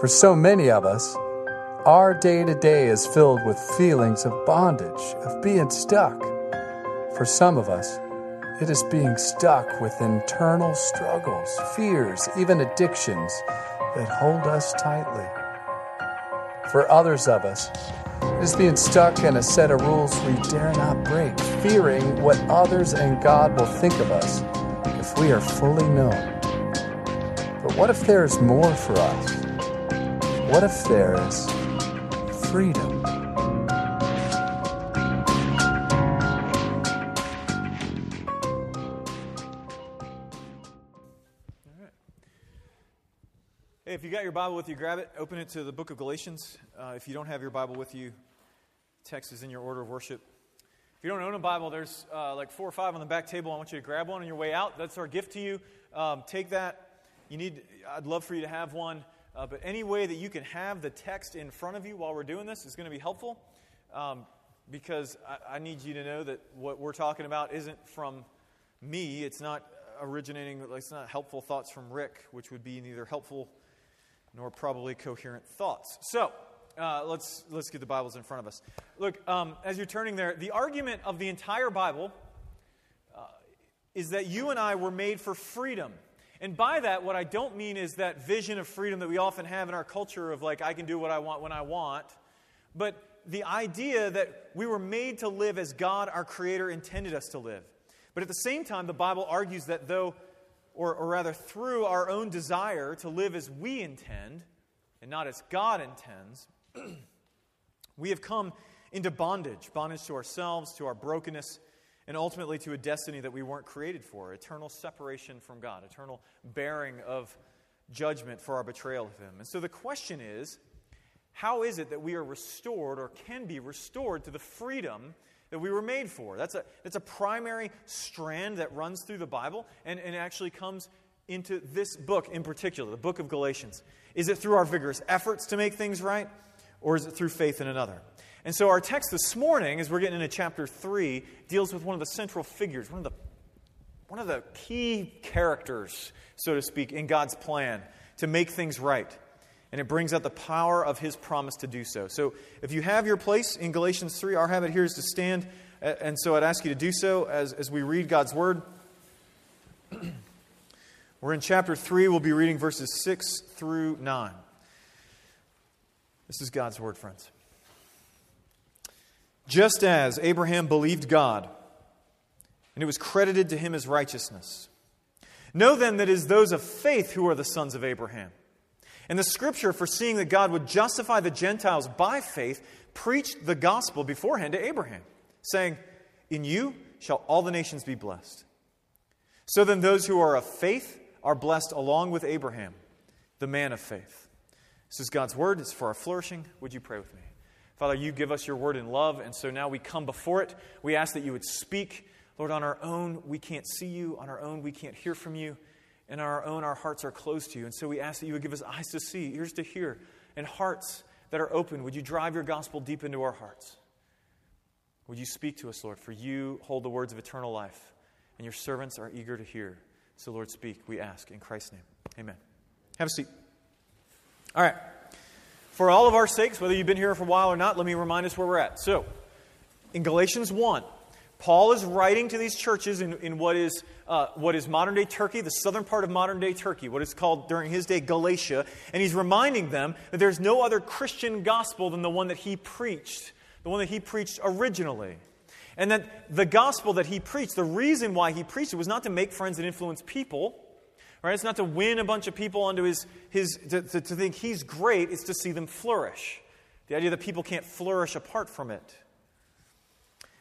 For so many of us, our day to day is filled with feelings of bondage, of being stuck. For some of us, it is being stuck with internal struggles, fears, even addictions that hold us tightly. For others of us, it is being stuck in a set of rules we dare not break, fearing what others and God will think of us if we are fully known. But what if there is more for us? What if there is freedom? All right. Hey, if you got your Bible with you, grab it, open it to the book of Galatians. Uh, if you don't have your Bible with you, text is in your order of worship. If you don't own a Bible, there's uh, like four or five on the back table. I want you to grab one on your way out. That's our gift to you. Um, take that. You need. I'd love for you to have one. Uh, but any way that you can have the text in front of you while we're doing this is going to be helpful um, because I, I, need you to know that what we're talking about isn't from me. It's not originating, it's not helpful thoughts from Rick, which would be neither helpful nor probably coherent thoughts. So, uh, let's, let's get the Bibles in front of us. Look, um, as you're turning there, the argument of the entire Bible uh, is that you and I were made for freedom. And by that, what I don't mean is that vision of freedom that we often have in our culture of like, I can do what I want when I want, but the idea that we were made to live as God, our Creator, intended us to live. But at the same time, the Bible argues that though, or, or rather through our own desire to live as we intend, and not as God intends, we have come into bondage bondage to ourselves, to our brokenness, and ultimately to a destiny that we weren't created for eternal separation from God, eternal bearing of judgment for our betrayal of Him. And so the question is how is it that we are restored or can be restored to the freedom that we were made for? That's a, that's a primary strand that runs through the Bible and, and actually comes into this book in particular, the book of Galatians. Is it through our vigorous efforts to make things right, or is it through faith in another? And so our text this morning, as we're getting into chapter 3, deals with one of the central figures, one of the, one of the key characters, so to speak, in God's plan to make things right. And it brings out the power of his promise to do so. So if you have your place in Galatians 3, our habit here is to stand. And so I'd ask you to do so as, as we read God's word. We're in chapter 3. We'll be reading verses 6 through 9. This is God's word, friends. Just as Abraham believed God, and it was credited to him as righteousness. Know then that it is those of faith who are the sons of Abraham. And the scripture, foreseeing that God would justify the Gentiles by faith, preached the gospel beforehand to Abraham, saying, In you shall all the nations be blessed. So then, those who are of faith are blessed along with Abraham, the man of faith. This is God's word, it's for our flourishing. Would you pray with me? Father, you give us your word in love, and so now we come before it. We ask that you would speak. Lord, on our own, we can't see you. On our own, we can't hear from you. And on our own, our hearts are closed to you. And so we ask that you would give us eyes to see, ears to hear, and hearts that are open. Would you drive your gospel deep into our hearts? Would you speak to us, Lord? For you hold the words of eternal life, and your servants are eager to hear. So, Lord, speak, we ask. In Christ's name, amen. Have a seat. All right. For all of our sakes, whether you've been here for a while or not, let me remind us where we're at. So, in Galatians 1, Paul is writing to these churches in, in what, is, uh, what is modern day Turkey, the southern part of modern day Turkey, what is called during his day Galatia, and he's reminding them that there's no other Christian gospel than the one that he preached, the one that he preached originally. And that the gospel that he preached, the reason why he preached it was not to make friends and influence people, Right? It's not to win a bunch of people onto his, his to, to, to think he's great, it's to see them flourish. The idea that people can't flourish apart from it.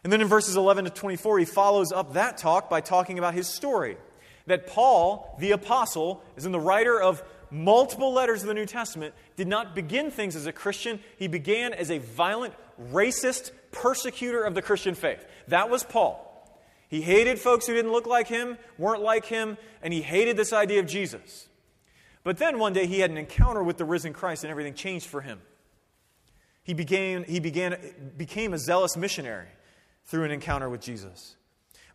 And then in verses 11 to 24, he follows up that talk by talking about his story. That Paul, the apostle, is in the writer of multiple letters of the New Testament, did not begin things as a Christian. He began as a violent, racist persecutor of the Christian faith. That was Paul. He hated folks who didn't look like him, weren't like him, and he hated this idea of Jesus. But then one day he had an encounter with the risen Christ and everything changed for him. He, he began, became a zealous missionary through an encounter with Jesus.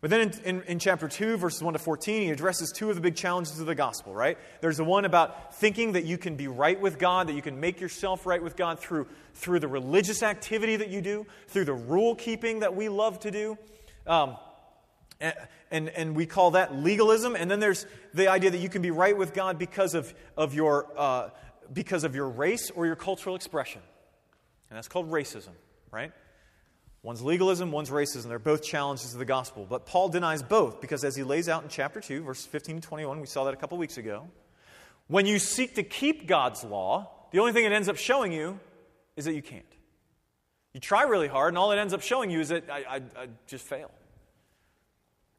But then in, in, in, chapter 2, verses 1 to 14, he addresses two of the big challenges of the gospel, right? There's the one about thinking that you can be right with God, that you can make yourself right with God through, through the religious activity that you do, through the rule keeping that we love to do. Um, and, and we call that legalism. And then there's the idea that you can be right with God because of, of, your, uh, because of your race or your cultural expression. And that's called racism, right? One's legalism, one's racism. They're both challenges of the gospel. But Paul denies both because, as he lays out in chapter 2, verses 15 to 21, we saw that a couple weeks ago. When you seek to keep God's law, the only thing it ends up showing you is that you can't. You try really hard, and all it ends up showing you is that I, I, I just fail.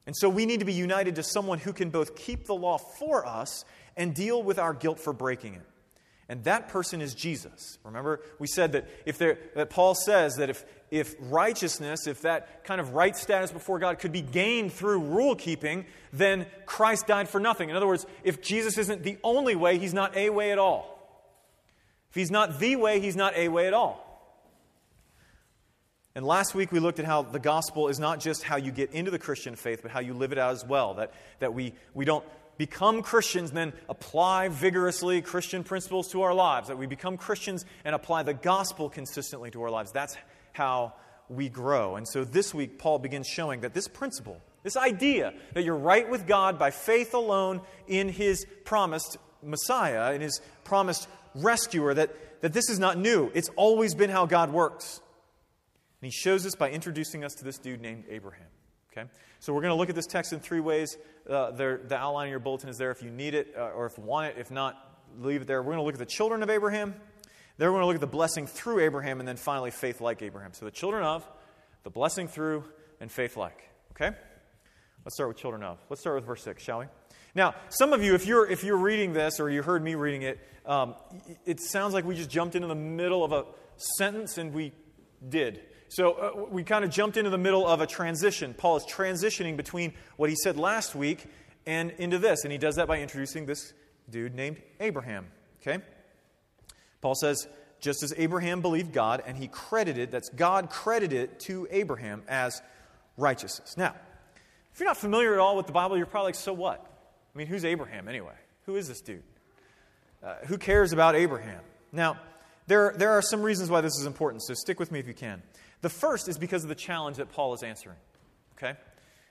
And so we need to be united to someone who can both keep the law for us and deal with our guilt for breaking it. And that person is Jesus. Remember, we said that if there, that Paul says that if, if righteousness, if that kind of right status before God could be gained through rule keeping, then Christ died for nothing. In other words, if Jesus isn't the only way, he's not a way at all. If he's not the way, he's not a way at all. And last week we looked at how the gospel is not just how you get into the Christian faith, but how you live it out as well. That, that we, we don't become Christians and then apply vigorously Christian principles to our lives, that we become Christians and apply the gospel consistently to our lives. That's how we grow. And so this week, Paul begins showing that this principle, this idea that you're right with God by faith alone in his promised Messiah, in his promised rescuer, that, that this is not new. It's always been how God works. And he shows us by introducing us to this dude named Abraham. Okay? So we're going to look at this text in three ways. Uh, the outline of your bulletin is there if you need it uh, or if you want it. If not, leave it there. We're going to look at the children of Abraham. Then we're going to look at the blessing through Abraham, and then finally, faith like Abraham. So the children of, the blessing through, and faith like. Okay? Let's start with children of. Let's start with verse 6, shall we? Now, some of you, if you're, if you're reading this or you heard me reading it, um, it sounds like we just jumped into the middle of a sentence and we did. So uh, we kind of jumped into the middle of a transition. Paul is transitioning between what he said last week and into this. And he does that by introducing this dude named Abraham. Okay? Paul says, just as Abraham believed God, and he credited, that's God credited to Abraham as righteousness. Now, if you're not familiar at all with the Bible, you're probably like, so what? I mean, who's Abraham anyway? Who is this dude? Uh, who cares about Abraham? Now, there, there are some reasons why this is important, so stick with me if you can. The first is because of the challenge that Paul is answering. Okay?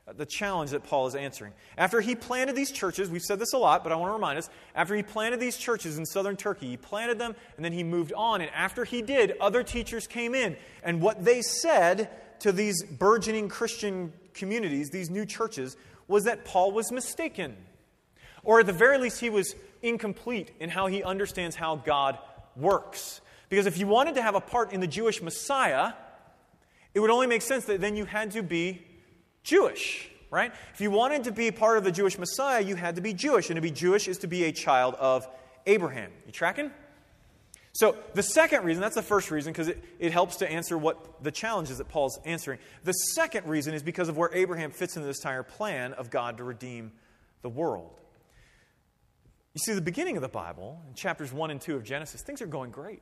Uh, the challenge that Paul is answering. After he planted these churches, we've said this a lot, but I want to remind us. After he planted these churches in southern Turkey, he planted them and then he moved on. And after he did, other teachers came in. And what they said to these burgeoning Christian communities, these new churches, was that Paul was mistaken. Or at the very least, he was incomplete in how he understands how God works. Because if you wanted to have a part in the Jewish Messiah, it would only make sense that then you had to be Jewish, right? If you wanted to be part of the Jewish Messiah, you had to be Jewish. And to be Jewish is to be a child of Abraham. You tracking? So, the second reason, that's the first reason because it, it helps to answer what the challenges that Paul's answering. The second reason is because of where Abraham fits into this entire plan of God to redeem the world. You see, the beginning of the Bible, in chapters 1 and 2 of Genesis, things are going great.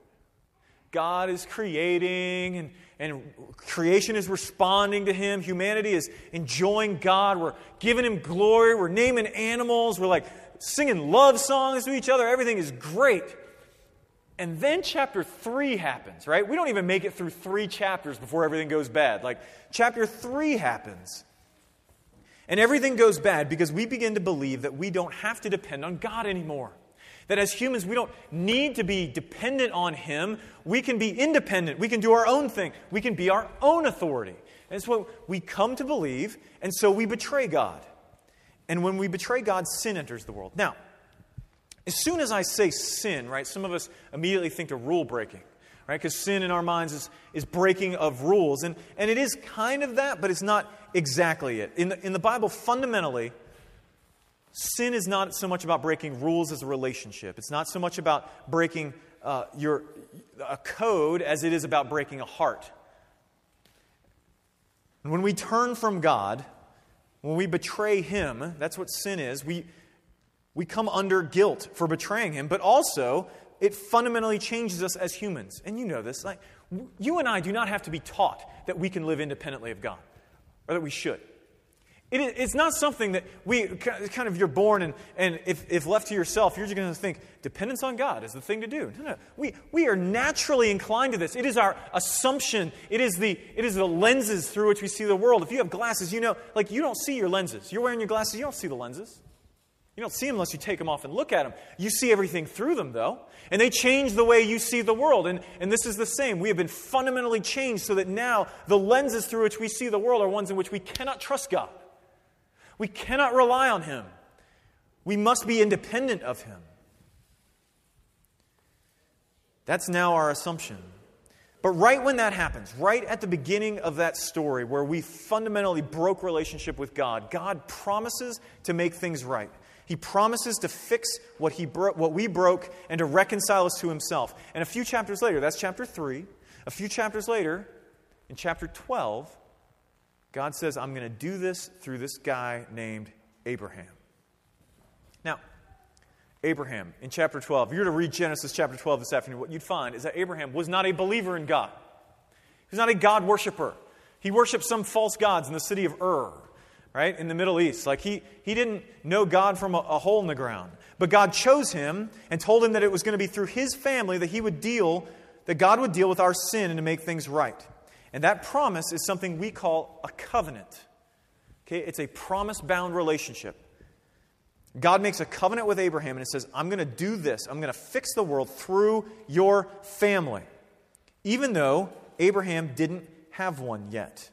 God is creating and, and creation is responding to Him. Humanity is enjoying God. We're giving Him glory. We're naming animals. We're like singing love songs to each other. Everything is great. And then chapter 3 happens, right? We don't even make it through three chapters before everything goes bad. Like, chapter 3 happens. And everything goes bad because we begin to believe that we don't have to depend on God anymore. That as humans, we don't need to be dependent on Him. We can be independent. We can do our own thing. We can be our own authority. And it's what we come to believe, and so we betray God. And when we betray God, sin enters the world. Now, as soon as I say sin, right, some of us immediately think of rule breaking, right? Because sin in our minds is, is breaking of rules. And, and it is kind of that, but it's not exactly it. In the, in the Bible, fundamentally, Sin is not so much about breaking rules as a relationship. It's not so much about breaking uh, your, a code as it is about breaking a heart. And when we turn from God, when we betray Him, that's what sin is. We, we come under guilt for betraying Him, but also it fundamentally changes us as humans. And you know this. Like, you and I do not have to be taught that we can live independently of God, or that we should. It's not something that we kind of you're born and, and if, if left to yourself, you're just going to think dependence on God is the thing to do. No, no. We, we are naturally inclined to this. It is our assumption. It is, the, it is the lenses through which we see the world. If you have glasses, you know, like you don't see your lenses. You're wearing your glasses, you don't see the lenses. You don't see them unless you take them off and look at them. You see everything through them, though. And they change the way you see the world. And, and this is the same. We have been fundamentally changed so that now the lenses through which we see the world are ones in which we cannot trust God. We cannot rely on Him. We must be independent of Him. That's now our assumption. But right when that happens, right at the beginning of that story where we fundamentally broke relationship with God, God promises to make things right. He promises to fix what, he bro- what we broke and to reconcile us to himself. And a few chapters later, that's chapter 3, a few chapters later, in chapter 12, God says, I'm going to do this through this guy named Abraham. Now, Abraham in chapter 12, if you were to read Genesis chapter 12 this afternoon, what you'd find is that Abraham was not a believer in God. He was not a God worshiper. He worshiped some false gods in the city of Ur, right, in the Middle East. Like he, he didn't know God from a, a hole in the ground. But God chose him and told him that it was going to be through his family that he would deal, that God would deal with our sin and to make things right. And that promise is something we call a covenant. Okay, it's a promise bound relationship. God makes a covenant with Abraham and it says, I'm going to do this. I'm going to fix the world through your family. Even though Abraham didn't have one yet.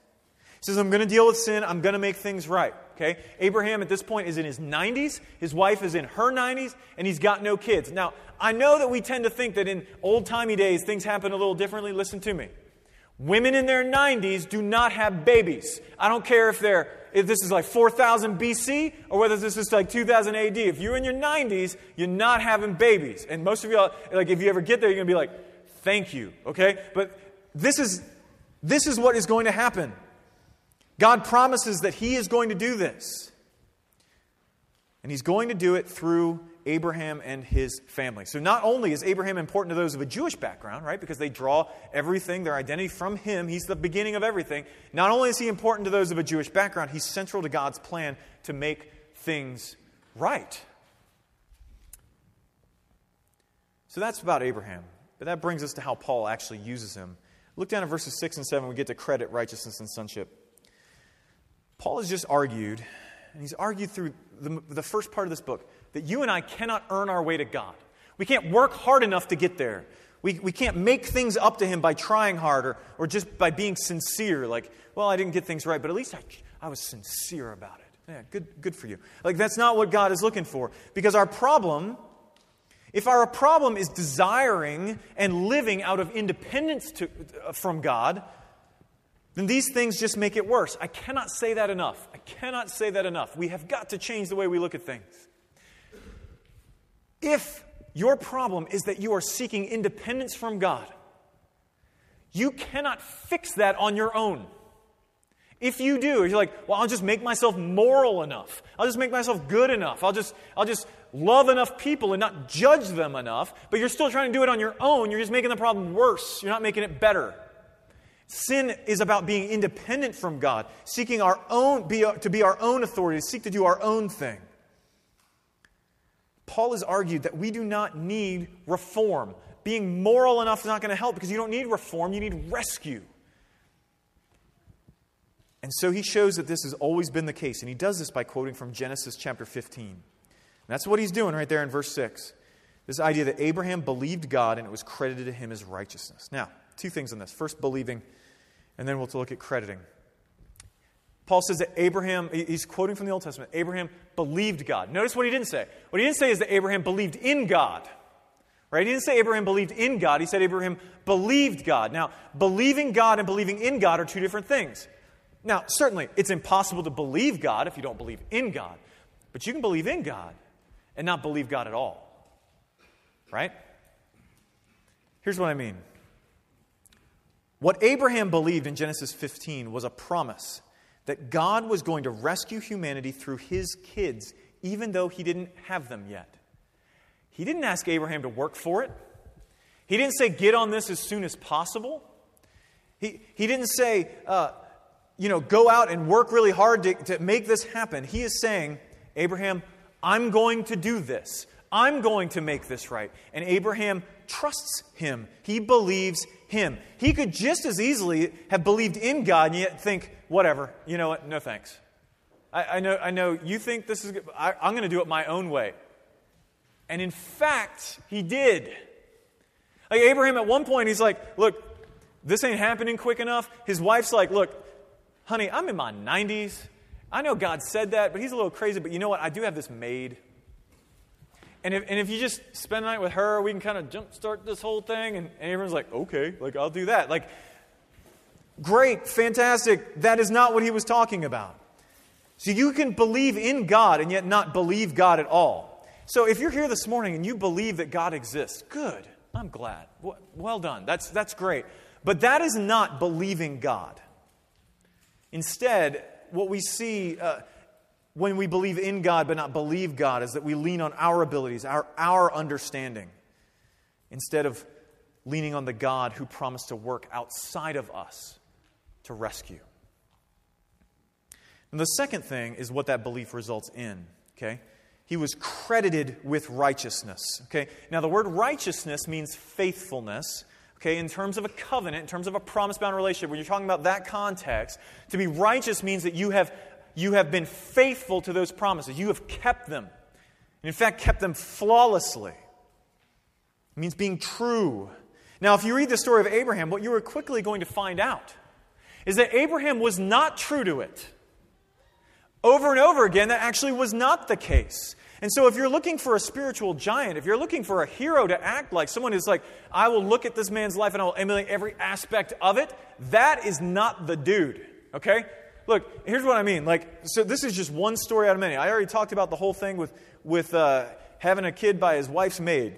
He says, I'm going to deal with sin. I'm going to make things right. Okay? Abraham at this point is in his 90s. His wife is in her 90s, and he's got no kids. Now, I know that we tend to think that in old timey days things happen a little differently. Listen to me. Women in their 90s do not have babies. I don't care if they're if this is like 4000 BC or whether this is like 2000 AD. If you're in your 90s, you're not having babies. And most of you like if you ever get there, you're going to be like, "Thank you." Okay? But this is this is what is going to happen. God promises that he is going to do this. And he's going to do it through Abraham and his family. So not only is Abraham important to those of a Jewish background, right, because they draw everything, their identity from him, he's the beginning of everything. Not only is he important to those of a Jewish background, he's central to God's plan to make things right. So that's about Abraham. But that brings us to how Paul actually uses him. Look down at verses 6 and 7, we get to credit, righteousness, and sonship. Paul has just argued, and he's argued through the, the first part of this book that you and I cannot earn our way to God. We can't work hard enough to get there. We, we can't make things up to Him by trying harder or just by being sincere. Like, well, I didn't get things right, but at least I, I was sincere about it. Yeah, good, good for you. Like, that's not what God is looking for. Because our problem, if our problem is desiring and living out of independence to, uh, from God, then these things just make it worse. I cannot say that enough. I cannot say that enough. We have got to change the way we look at things. If your problem is that you are seeking independence from God, you cannot fix that on your own. If you do, if you're like, well, I'll just make myself moral enough. I'll just make myself good enough. I'll just, I'll just love enough people and not judge them enough. But you're still trying to do it on your own. You're just making the problem worse. You're not making it better. Sin is about being independent from God, seeking our own, be, to be our own authority, seek to do our own thing. Paul has argued that we do not need reform. Being moral enough is not going to help because you don't need reform, you need rescue. And so he shows that this has always been the case. And he does this by quoting from Genesis chapter 15. And that's what he's doing right there in verse 6. This idea that Abraham believed God and it was credited to him as righteousness. Now, two things on this. First, believing, and then we'll look at crediting. Paul says that Abraham, he's quoting from the Old Testament, Abraham believed God. Notice what he didn't say. What he didn't say is that Abraham believed in God. Right? He didn't say Abraham believed in God. He said Abraham believed God. Now, believing God and believing in God are two different things. Now, certainly, it's impossible to believe God if you don't believe in God. But you can believe in God and not believe God at all. Right? Here's what I mean. What Abraham believed in Genesis 15 was a promise that God was going to rescue humanity through his kids, even though he didn't have them yet. He didn't ask Abraham to work for it. He didn't say, get on this as soon as possible. He, he didn't say, uh, you know, go out and work really hard to, to make this happen. He is saying, Abraham, I'm going to do this. I'm going to make this right. And Abraham trusts him. He believes him. He could just as easily have believed in God and yet think, whatever, you know what, no thanks. I, I know, I know you think this is I, I'm going to do it my own way. And in fact, he did. Like Abraham at one point, he's like, look, this ain't happening quick enough. His wife's like, look, honey, I'm in my 90s. I know God said that, but he's a little crazy. But you know what? I do have this maid. And if, and if you just spend the night with her, we can kind of jumpstart this whole thing. And, and everyone's like, okay, like I'll do that. Like, great, fantastic. That is not what he was talking about. So you can believe in God and yet not believe God at all. So if you're here this morning and you believe that God exists, good. I'm glad. Well done. That's, that's great. But that is not believing God. Instead, what we see uh, when we believe in God but not believe God is that we lean on our abilities, our, our understanding, instead of leaning on the God who promised to work outside of us to rescue. And the second thing is what that belief results in, okay? He was credited with righteousness, okay? Now, the word righteousness means faithfulness, okay, in terms of a covenant, in terms of a promise bound relationship. When you're talking about that context, to be righteous means that you have, you have been faithful to those promises, you have kept them. And in fact, kept them flawlessly. It means being true. Now, if you read the story of Abraham, what you are quickly going to find out is that Abraham was not true to it. Over and over again, that actually was not the case. And so, if you're looking for a spiritual giant, if you're looking for a hero to act like, someone who's like, I will look at this man's life and I will emulate every aspect of it, that is not the dude, okay? Look, here's what I mean. Like, so this is just one story out of many. I already talked about the whole thing with, with uh, having a kid by his wife's maid.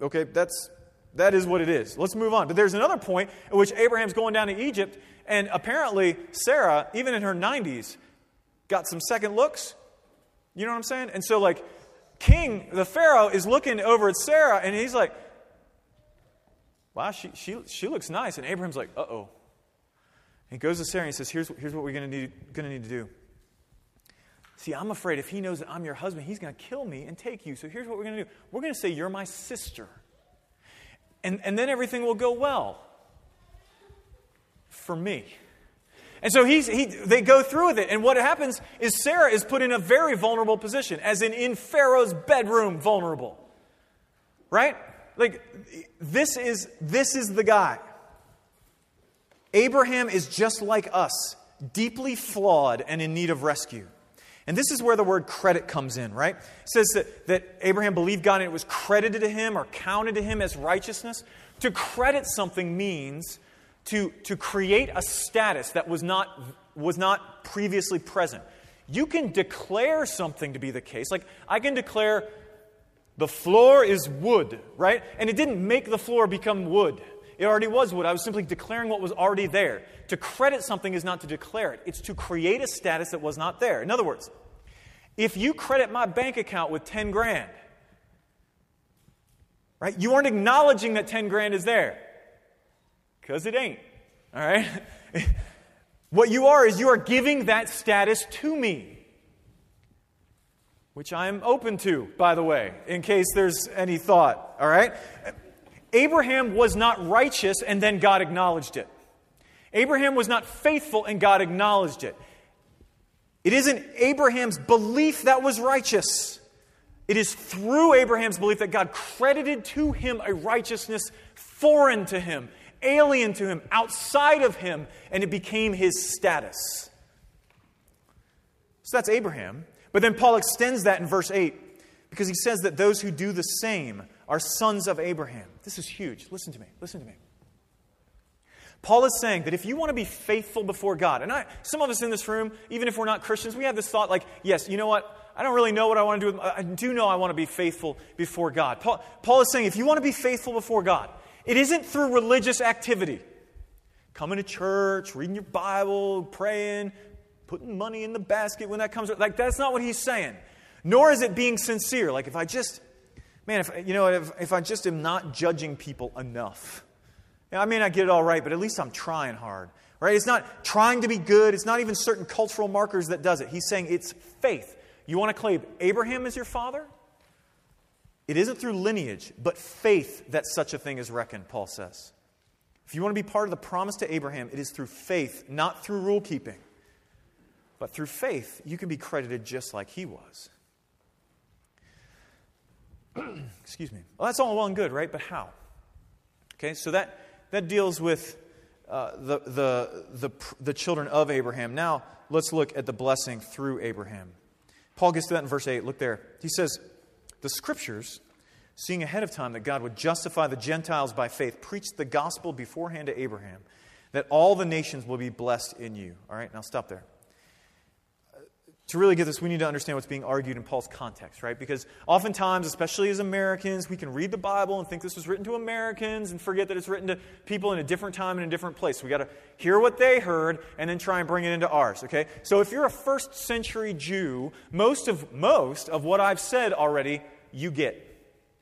Okay, that's, that is what it is. Let's move on. But there's another point at which Abraham's going down to Egypt, and apparently Sarah, even in her 90s, got some second looks. You know what I'm saying? And so, like, King, the Pharaoh, is looking over at Sarah, and he's like, wow, she, she, she looks nice. And Abraham's like, uh oh. He goes to Sarah and he says, here's, here's what we're going to need, to do. See, I'm afraid if he knows that I'm your husband, he's going to kill me and take you. So here's what we're going to do we're going to say, You're my sister. And, and then everything will go well for me. And so he's, he, they go through with it. And what happens is Sarah is put in a very vulnerable position, as in in Pharaoh's bedroom, vulnerable. Right? Like, this is, this is the guy. Abraham is just like us, deeply flawed and in need of rescue. And this is where the word credit comes in, right? It says that, that Abraham believed God and it was credited to him or counted to him as righteousness. To credit something means to, to create a status that was not, was not previously present. You can declare something to be the case. Like, I can declare the floor is wood, right? And it didn't make the floor become wood. It already was wood. I was simply declaring what was already there. To credit something is not to declare it, it's to create a status that was not there. In other words, if you credit my bank account with 10 grand, right, you aren't acknowledging that 10 grand is there. Because it ain't. All right? what you are is you are giving that status to me. Which I'm open to, by the way, in case there's any thought. All right? Abraham was not righteous and then God acknowledged it. Abraham was not faithful and God acknowledged it. It isn't Abraham's belief that was righteous. It is through Abraham's belief that God credited to him a righteousness foreign to him alien to him, outside of him, and it became his status. So that's Abraham. But then Paul extends that in verse 8 because he says that those who do the same are sons of Abraham. This is huge. Listen to me. Listen to me. Paul is saying that if you want to be faithful before God, and I, some of us in this room, even if we're not Christians, we have this thought like, yes, you know what? I don't really know what I want to do. I do know I want to be faithful before God. Paul, Paul is saying if you want to be faithful before God, it isn't through religious activity. Coming to church, reading your Bible, praying, putting money in the basket when that comes. Like, that's not what he's saying. Nor is it being sincere. Like, if I just, man, if, you know, if, if I just am not judging people enough, I may not get it all right, but at least I'm trying hard. Right? It's not trying to be good. It's not even certain cultural markers that does it. He's saying it's faith. You want to claim Abraham as your father? It isn't through lineage, but faith that such a thing is reckoned, Paul says. If you want to be part of the promise to Abraham, it is through faith, not through rule keeping. But through faith, you can be credited just like he was. Excuse me. Well, that's all well and good, right? But how? Okay, so that, that deals with uh, the, the, the, the children of Abraham. Now, let's look at the blessing through Abraham. Paul gets to that in verse 8. Look there. He says, The scriptures, seeing ahead of time that God would justify the Gentiles by faith, preached the gospel beforehand to Abraham, that all the nations will be blessed in you. All right, now stop there to really get this, we need to understand what's being argued in Paul's context, right? Because oftentimes, especially as Americans, we can read the Bible and think this was written to Americans and forget that it's written to people in a different time and a different place. We got to hear what they heard and then try and bring it into ours, okay? So if you're a first century Jew, most of most of what I've said already, you get.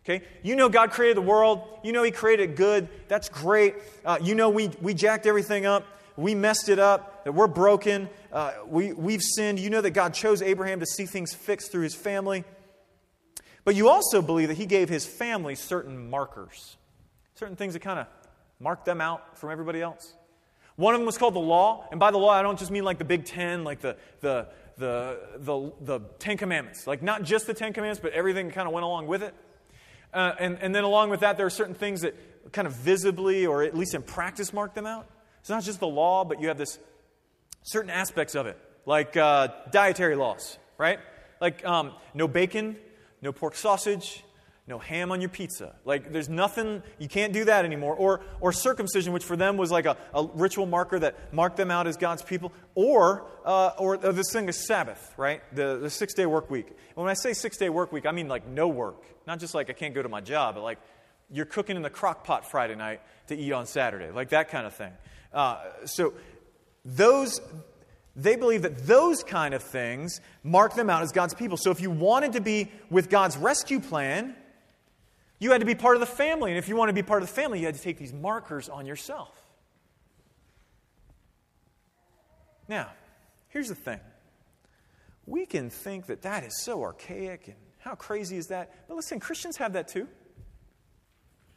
Okay? You know God created the world. You know He created good. That's great. Uh, you know we, we jacked everything up we messed it up, that we're broken, uh, we, we've sinned. You know that God chose Abraham to see things fixed through his family. But you also believe that he gave his family certain markers, certain things that kind of mark them out from everybody else. One of them was called the law. And by the law, I don't just mean like the Big Ten, like the, the, the, the, the Ten Commandments. Like not just the Ten Commandments, but everything kind of went along with it. Uh, and, and then along with that, there are certain things that kind of visibly or at least in practice mark them out. It's not just the law, but you have this certain aspects of it, like uh, dietary laws, right? Like um, no bacon, no pork sausage, no ham on your pizza. Like there's nothing, you can't do that anymore. Or, or circumcision, which for them was like a, a ritual marker that marked them out as God's people. Or, uh, or this thing is Sabbath, right? The, the six day work week. And when I say six day work week, I mean like no work. Not just like I can't go to my job, but like you're cooking in the crock pot Friday night to eat on Saturday. Like that kind of thing. Uh, so those they believe that those kind of things mark them out as God's people. So if you wanted to be with God's rescue plan, you had to be part of the family. And if you want to be part of the family, you had to take these markers on yourself. Now, here's the thing. We can think that that is so archaic and how crazy is that? But listen, Christians have that too.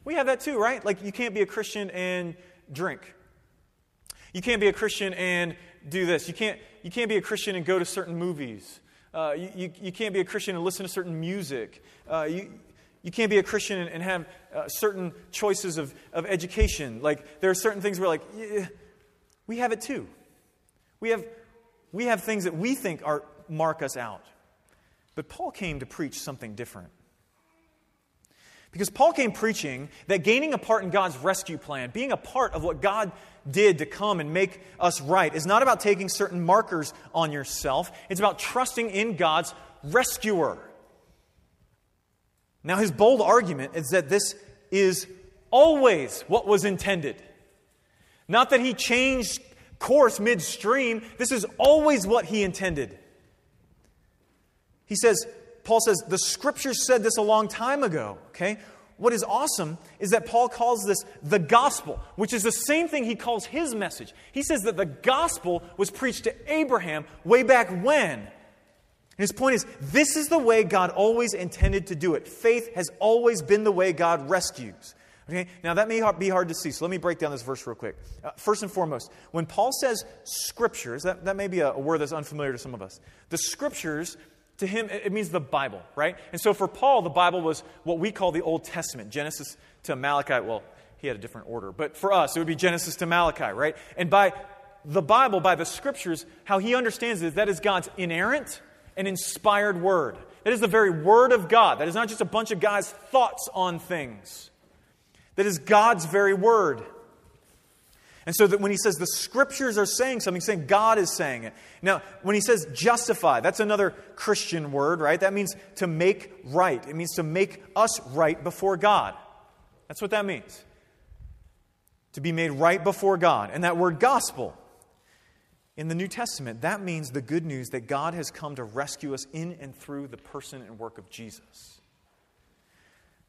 We have that too, right? Like you can't be a Christian and drink. You can't be a Christian and do this. You can't, you can't be a Christian and go to certain movies. Uh, you, you, you, can't be a Christian and listen to certain music. Uh, you, you can't be a Christian and, and have uh, certain choices of, of education. Like, there are certain things where, like, yeah, we have it too. We have, we have things that we think are, mark us out. But Paul came to preach something different. Because Paul came preaching that gaining a part in God's rescue plan, being a part of what God did to come and make us right, is not about taking certain markers on yourself. It's about trusting in God's rescuer. Now, his bold argument is that this is always what was intended. Not that he changed course midstream, this is always what he intended. He says, Paul says, the scriptures said this a long time ago, okay? What is awesome is that Paul calls this the gospel, which is the same thing he calls his message. He says that the gospel was preached to Abraham way back when. And his point is this is the way God always intended to do it. Faith has always been the way God rescues. Okay? Now, that may be hard to see, so let me break down this verse real quick. Uh, first and foremost, when Paul says scriptures, that, that may be a, a word that's unfamiliar to some of us. The scriptures to him, it means the Bible, right? And so for Paul, the Bible was what we call the Old Testament, Genesis to Malachi. Well, he had a different order, but for us, it would be Genesis to Malachi, right? And by the Bible, by the scriptures, how he understands it, that is God's inerrant and inspired word. That is the very word of God. That is not just a bunch of guys' thoughts on things. That is God's very word. And so that when he says the scriptures are saying something, he's saying God is saying it. Now, when he says justify, that's another Christian word, right? That means to make right. It means to make us right before God. That's what that means. To be made right before God. And that word gospel in the New Testament, that means the good news that God has come to rescue us in and through the person and work of Jesus.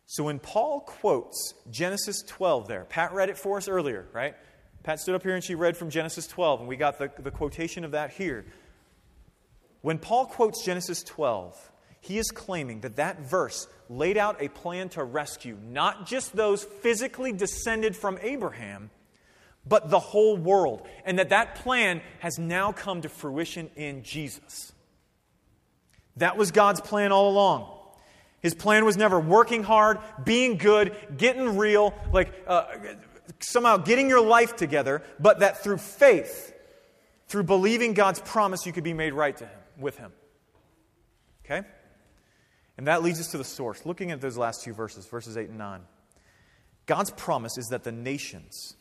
So when Paul quotes Genesis 12 there, Pat read it for us earlier, right? Pat stood up here and she read from Genesis 12, and we got the, the quotation of that here. When Paul quotes Genesis 12, he is claiming that that verse laid out a plan to rescue not just those physically descended from Abraham, but the whole world. And that that plan has now come to fruition in Jesus. That was God's plan all along. His plan was never working hard, being good, getting real, like uh, somehow getting your life together, but that through faith, through believing God's promise, you could be made right to him, with Him. Okay? And that leads us to the source. Looking at those last two verses, verses 8 and 9. God's promise is that the nations,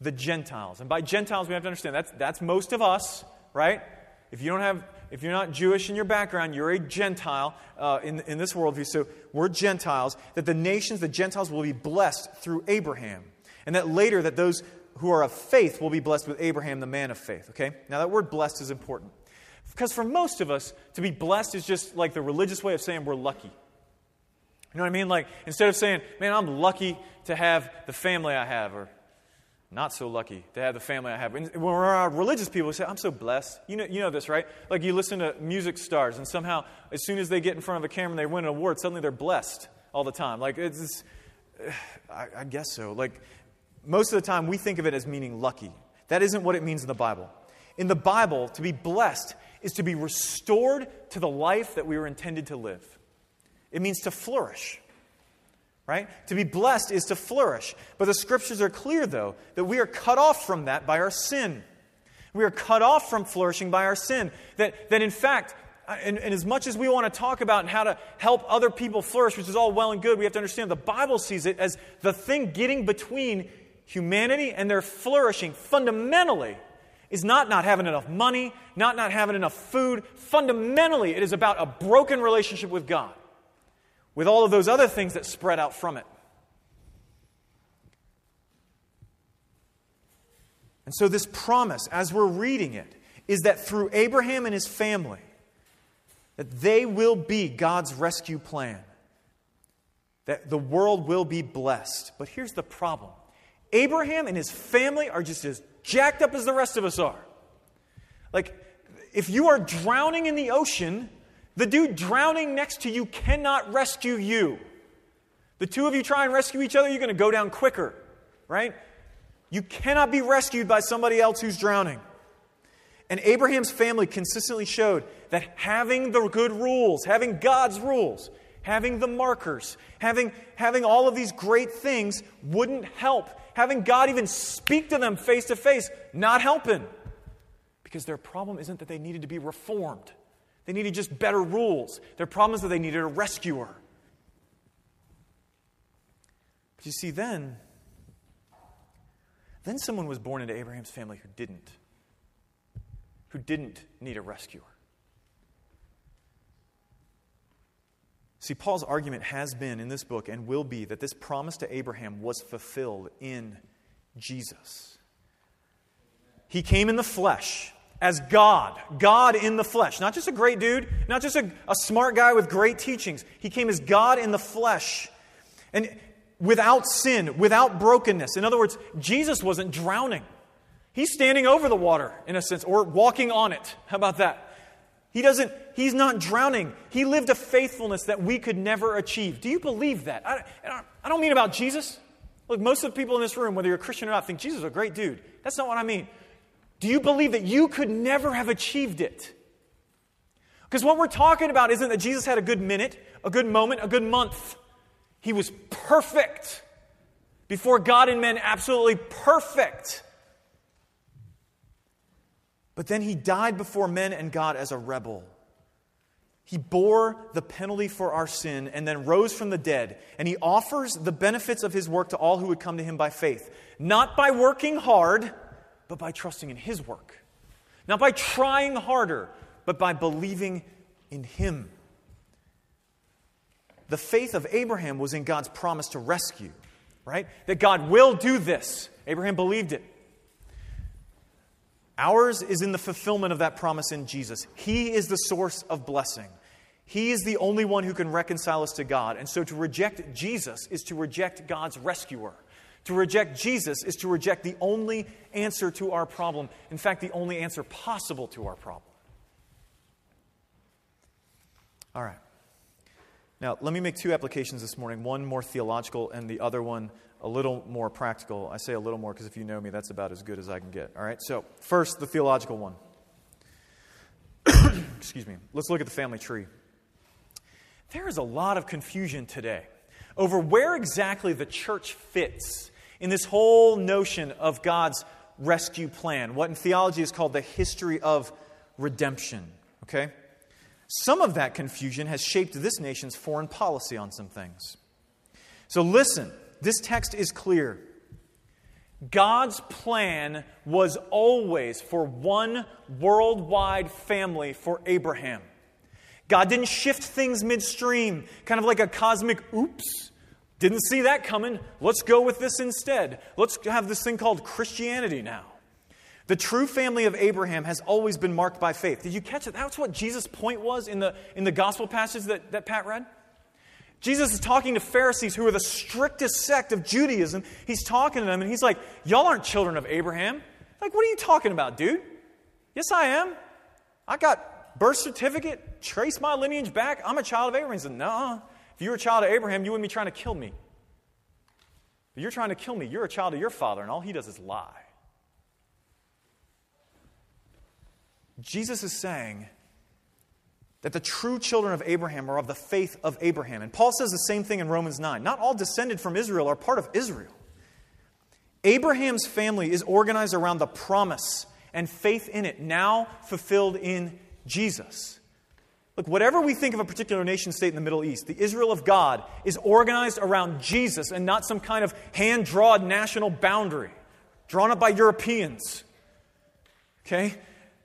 the Gentiles, and by Gentiles we have to understand that's, that's most of us, right? If you don't have, if you're not Jewish in your background, you're a Gentile uh, in, in this worldview. So we're Gentiles. That the nations, the Gentiles, will be blessed through Abraham, and that later that those who are of faith will be blessed with Abraham, the man of faith. Okay. Now that word blessed is important. Because for most of us, to be blessed is just like the religious way of saying we're lucky. You know what I mean? Like, instead of saying, man, I'm lucky to have the family I have, or not so lucky to have the family I have. when we're around religious people, we say, I'm so blessed. You know, you know this, right? Like, you listen to music stars, and somehow, as soon as they get in front of a camera and they win an award, suddenly they're blessed all the time. Like, it's, it's I, I guess so. Like, most of the time, we think of it as meaning lucky. That isn't what it means in the Bible. In the Bible, to be blessed is to be restored to the life that we were intended to live. It means to flourish. Right? To be blessed is to flourish. But the scriptures are clear, though, that we are cut off from that by our sin. We are cut off from flourishing by our sin. That, that in fact, uh, and, and, as much as we want to talk about how to help other people flourish, which is all well and good, we have to understand the Bible sees it as the thing getting between humanity and their flourishing fundamentally is not not having enough money, not not having enough food. Fundamentally, it is about a broken relationship with God, with all of those other things that spread out from it. And so, this promise, as we're reading it, is that through Abraham and his family, that they will be God's rescue plan, that the world will be blessed. But here's the problem Abraham and his family are just as jacked up as the rest of us are. Like, if you are drowning in the ocean, the dude drowning next to you cannot rescue you. The two of you try and rescue each other, you're going to go down quicker, right? You cannot be rescued by somebody else who's drowning. And Abraham's family consistently showed that having the good rules, having God's rules, having the markers, having, having all of these great things wouldn't help having God even speak to them face to face, not helping. Because their problem isn't that they needed to be reformed, they needed just better rules. Their problem is that they needed a rescuer. But you see, then, then someone was born into Abraham's family who didn't, who didn't need a rescuer. See, Paul's argument has been in this book and will be that this promise to Abraham was fulfilled in Jesus. He came in the flesh as God, God in the flesh. Not just a great dude, not just a, a smart guy with great teachings. He came as God in the flesh. And without sin, without brokenness. In other words, Jesus wasn't drowning. He's standing over the water, in a sense, or walking on it. How about that? He doesn't, he's not drowning. He lived a faithfulness that we could never achieve. Do you believe that? I, I don't mean about Jesus. Look, most of the people in this room, whether you're a Christian or not, think Jesus is a great dude. That's not what I mean. Do you believe that you could never have achieved it? Because what we're talking about isn't that Jesus had a good minute, a good moment, a good month. He was perfect. Before God and men, absolutely perfect. But then he died before men and God as a rebel. He bore the penalty for our sin and then rose from the dead. And he offers the benefits of his work to all who would come to him by faith. Not by working hard, but by trusting in his work. Not by trying harder, but by believing in him. The faith of Abraham was in God's promise to rescue, right? That God will do this. Abraham believed it. Ours is in the fulfillment of that promise in Jesus. He is the source of blessing. He is the only one who can reconcile us to God. And so to reject Jesus is to reject God's rescuer. To reject Jesus is to reject the only answer to our problem. In fact, the only answer possible to our problem. All right. Now, let me make two applications this morning one more theological and the other one a little more practical. I say a little more because if you know me, that's about as good as I can get. All right? So, first, the theological one. Excuse me. Let's look at the family tree. There is a lot of confusion today over where exactly the church fits in this whole notion of God's rescue plan, what in theology is called the history of redemption. Okay? Some of that confusion has shaped this nation's foreign policy on some things. So listen, this text is clear. God's plan was always for one worldwide family for Abraham. God didn't shift things midstream, kind of like a cosmic oops. Didn't see that coming. Let's go with this instead. Let's have this thing called Christianity now. The true family of Abraham has always been marked by faith. Did you catch it? That's what Jesus' point was in the, in the gospel passage that, that Pat read. Jesus is talking to Pharisees who are the strictest sect of Judaism. He's talking to them and he's like, Y'all aren't children of Abraham. Like, what are you talking about, dude? Yes, I am. I got birth certificate, trace my lineage back. I'm a child of Abraham. He said, No, if you were a child of Abraham, you wouldn't be trying to kill me. If you're trying to kill me, you're a child of your father, and all he does is lie. Jesus is saying, that the true children of Abraham are of the faith of Abraham. And Paul says the same thing in Romans 9. Not all descended from Israel are part of Israel. Abraham's family is organized around the promise and faith in it, now fulfilled in Jesus. Look, whatever we think of a particular nation state in the Middle East, the Israel of God is organized around Jesus and not some kind of hand drawn national boundary drawn up by Europeans. Okay?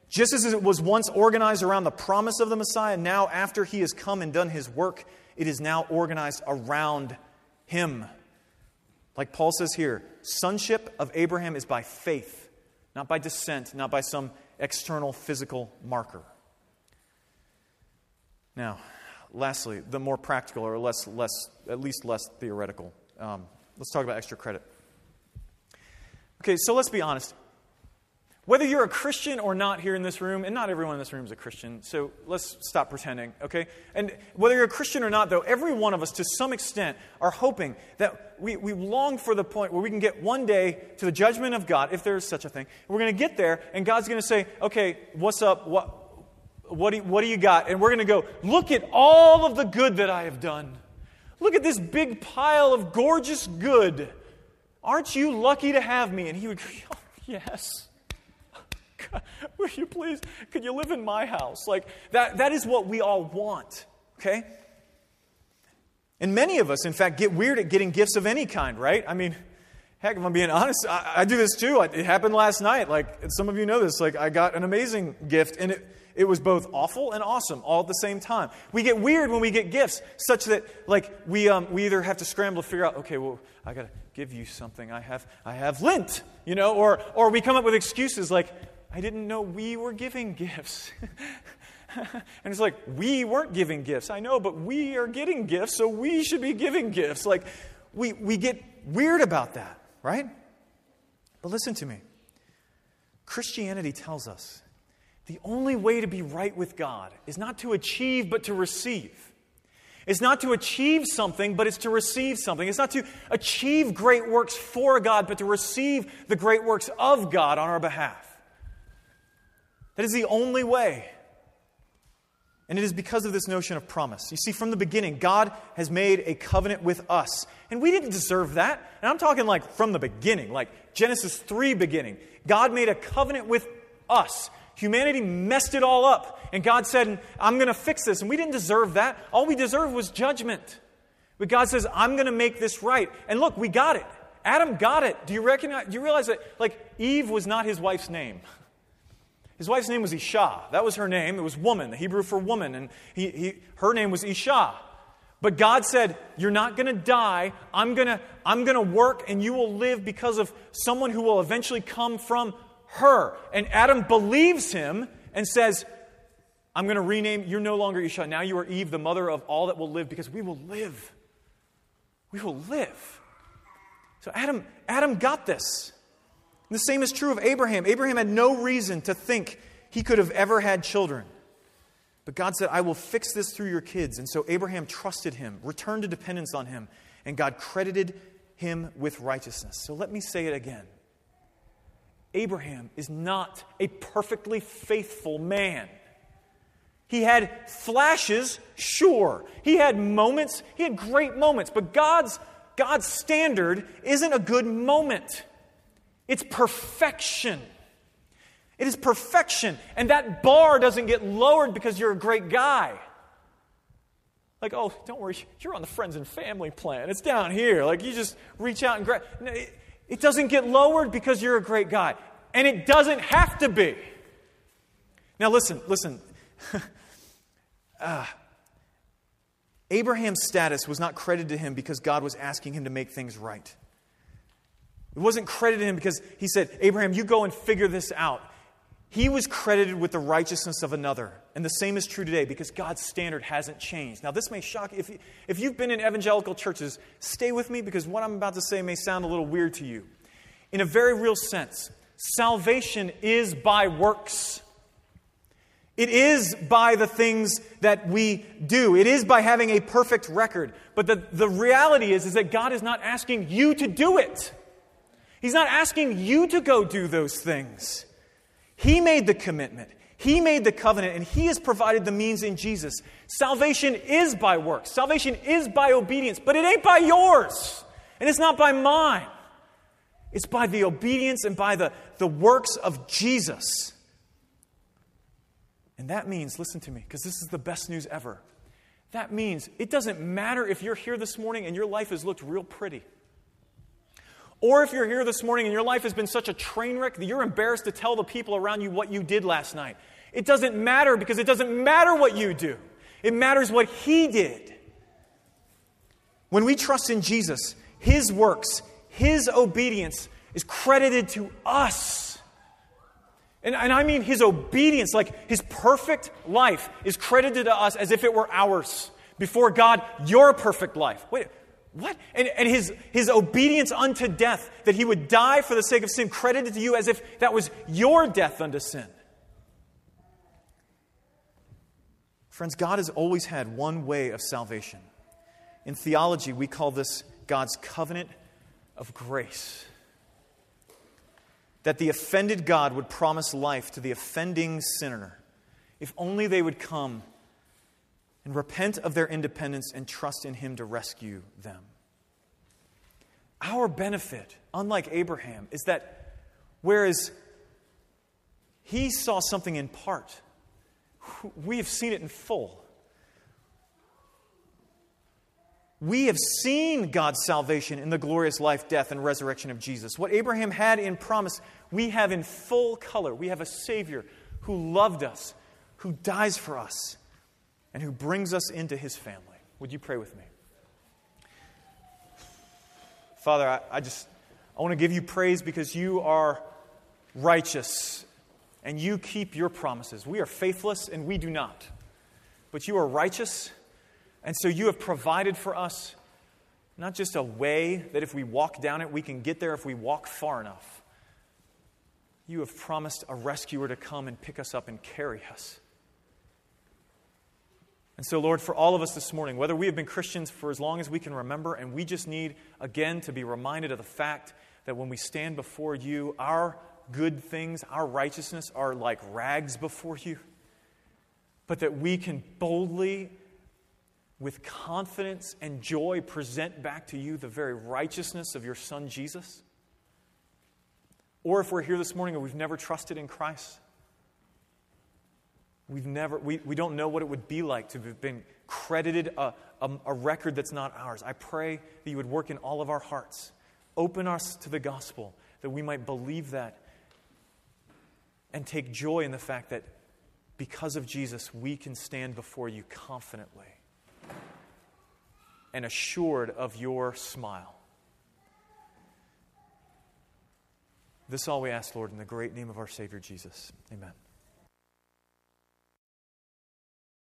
Just as it was once organized around the promise of the Messiah, now after he has come and done his work, it is now organized around him. Like Paul says here, sonship of Abraham is by faith, not by descent, not by some external physical marker. Now, lastly, the more practical or less, less at least less theoretical. Um, let's talk about extra credit. Okay, so let's be honest. Whether you're a Christian or not here in this room, and not everyone in this room is a Christian, so let's stop pretending, okay? And whether you're a Christian or not, though, every one of us, to some extent, are hoping that we, we long for the point where we can get one day to the judgment of God, if there is such a thing. We're going to get there, and God's going to say, okay, what's up? What, what, do you, what do you got? And we're going to go, look at all of the good that I have done. Look at this big pile of gorgeous good. Aren't you lucky to have me? And he would go, oh, yes. Will you please, could you live in my house? Like, that, that is what we all want, okay? And many of us, in fact, get weird at getting gifts of any kind, right? I mean, heck, if I'm being honest, I, I do this too. It happened last night. Like, some of you know this. Like, I got an amazing gift, and it, it was both awful and awesome all at the same time. We get weird when we get gifts, such that, like, we, um, we either have to scramble to figure out, okay, well, I got to give you something. I have, I have lint, you know, or, or we come up with excuses like, I didn't know we were giving gifts. and it's like, we weren't giving gifts. I know, but we are getting gifts, so we should be giving gifts. Like, we, we get weird about that, right? But listen to me. Christianity tells us the only way to be right with God is not to achieve, but to receive. It's not to achieve something, but it's to receive something. It's not to achieve great works for God, but to receive the great works of God on our behalf. That is the only way. And it is because of this notion of promise. You see, from the beginning, God has made a covenant with us. And we didn't deserve that. And I'm talking like from the beginning, like Genesis 3 beginning. God made a covenant with us. Humanity messed it all up. And God said, I'm going to fix this. And we didn't deserve that. All we deserved was judgment. But God says, I'm going to make this right. And look, we got it. Adam got it. Do you recognize? Do you realize that, like, Eve was not his wife's name? His wife's name was Isha. That was her name. It was woman, the Hebrew for woman. And he, he, her name was Isha. But God said, You're not going to die. I'm going to I'm going to work and you will live because of someone who will eventually come from her. And Adam believes him and says, I'm going to rename, you're no longer Isha. Now you are Eve, the mother of all that will live, because we will live. We will live. So Adam, Adam got this. And the same is true of Abraham. Abraham had no reason to think he could have ever had children. But God said, I will fix this through your kids. And so Abraham trusted him, returned to dependence on him, and God credited him with righteousness. So let me say it again Abraham is not a perfectly faithful man. He had flashes, sure. He had moments, he had great moments, but God's, God's standard isn't a good moment. It's perfection. It is perfection. And that bar doesn't get lowered because you're a great guy. Like, oh, don't worry, you're on the friends and family plan. It's down here. Like, you just reach out and grab. No, it, it doesn't get lowered because you're a great guy. And it doesn't have to be. Now, listen, listen. uh, Abraham's status was not credited to him because God was asking him to make things right. It wasn't credited to him because he said, Abraham, you go and figure this out. He was credited with the righteousness of another. And the same is true today because God's standard hasn't changed. Now, this may shock you. If, if you've been in evangelical churches, stay with me because what I'm about to say may sound a little weird to you. In a very real sense, salvation is by works. It is by the things that we do. It is by having a perfect record. But the, the reality is, is that God is not asking you to do it. He's not asking you to go do those things. He made the commitment, He made the covenant, and He has provided the means in Jesus. Salvation is by works, salvation is by obedience, but it ain't by yours, and it's not by mine. It's by the obedience and by the, the works of Jesus. And that means, listen to me, because this is the best news ever. That means it doesn't matter if you're here this morning and your life has looked real pretty. Or if you're here this morning and your life has been such a train wreck that you're embarrassed to tell the people around you what you did last night. It doesn't matter because it doesn't matter what you do, it matters what He did. When we trust in Jesus, His works, His obedience is credited to us. And, and I mean His obedience, like His perfect life, is credited to us as if it were ours. Before God, your perfect life. Wait, what? And, and his, his obedience unto death, that he would die for the sake of sin, credited to you as if that was your death unto sin. Friends, God has always had one way of salvation. In theology, we call this God's covenant of grace. That the offended God would promise life to the offending sinner if only they would come and repent of their independence and trust in Him to rescue them. Our benefit, unlike Abraham, is that whereas he saw something in part, we have seen it in full. We have seen God's salvation in the glorious life, death, and resurrection of Jesus. What Abraham had in promise, we have in full color. We have a Savior who loved us, who dies for us, and who brings us into his family. Would you pray with me? Father, I, I just I want to give you praise because you are righteous and you keep your promises. We are faithless and we do not. But you are righteous, and so you have provided for us not just a way that if we walk down it, we can get there if we walk far enough. You have promised a rescuer to come and pick us up and carry us. And so, Lord, for all of us this morning, whether we have been Christians for as long as we can remember, and we just need, again, to be reminded of the fact that when we stand before you, our good things, our righteousness are like rags before you, but that we can boldly, with confidence and joy, present back to you the very righteousness of your Son, Jesus. Or if we're here this morning and we've never trusted in Christ, We've never, we, we don't know what it would be like to have been credited a, a, a, record that's not ours. I pray that you would work in all of our hearts. Open us to the gospel that we might believe that and take joy in the fact that because of Jesus, we can stand before you confidently and assured of your smile. This all we ask, Lord, in the great name of our Savior Jesus. Amen.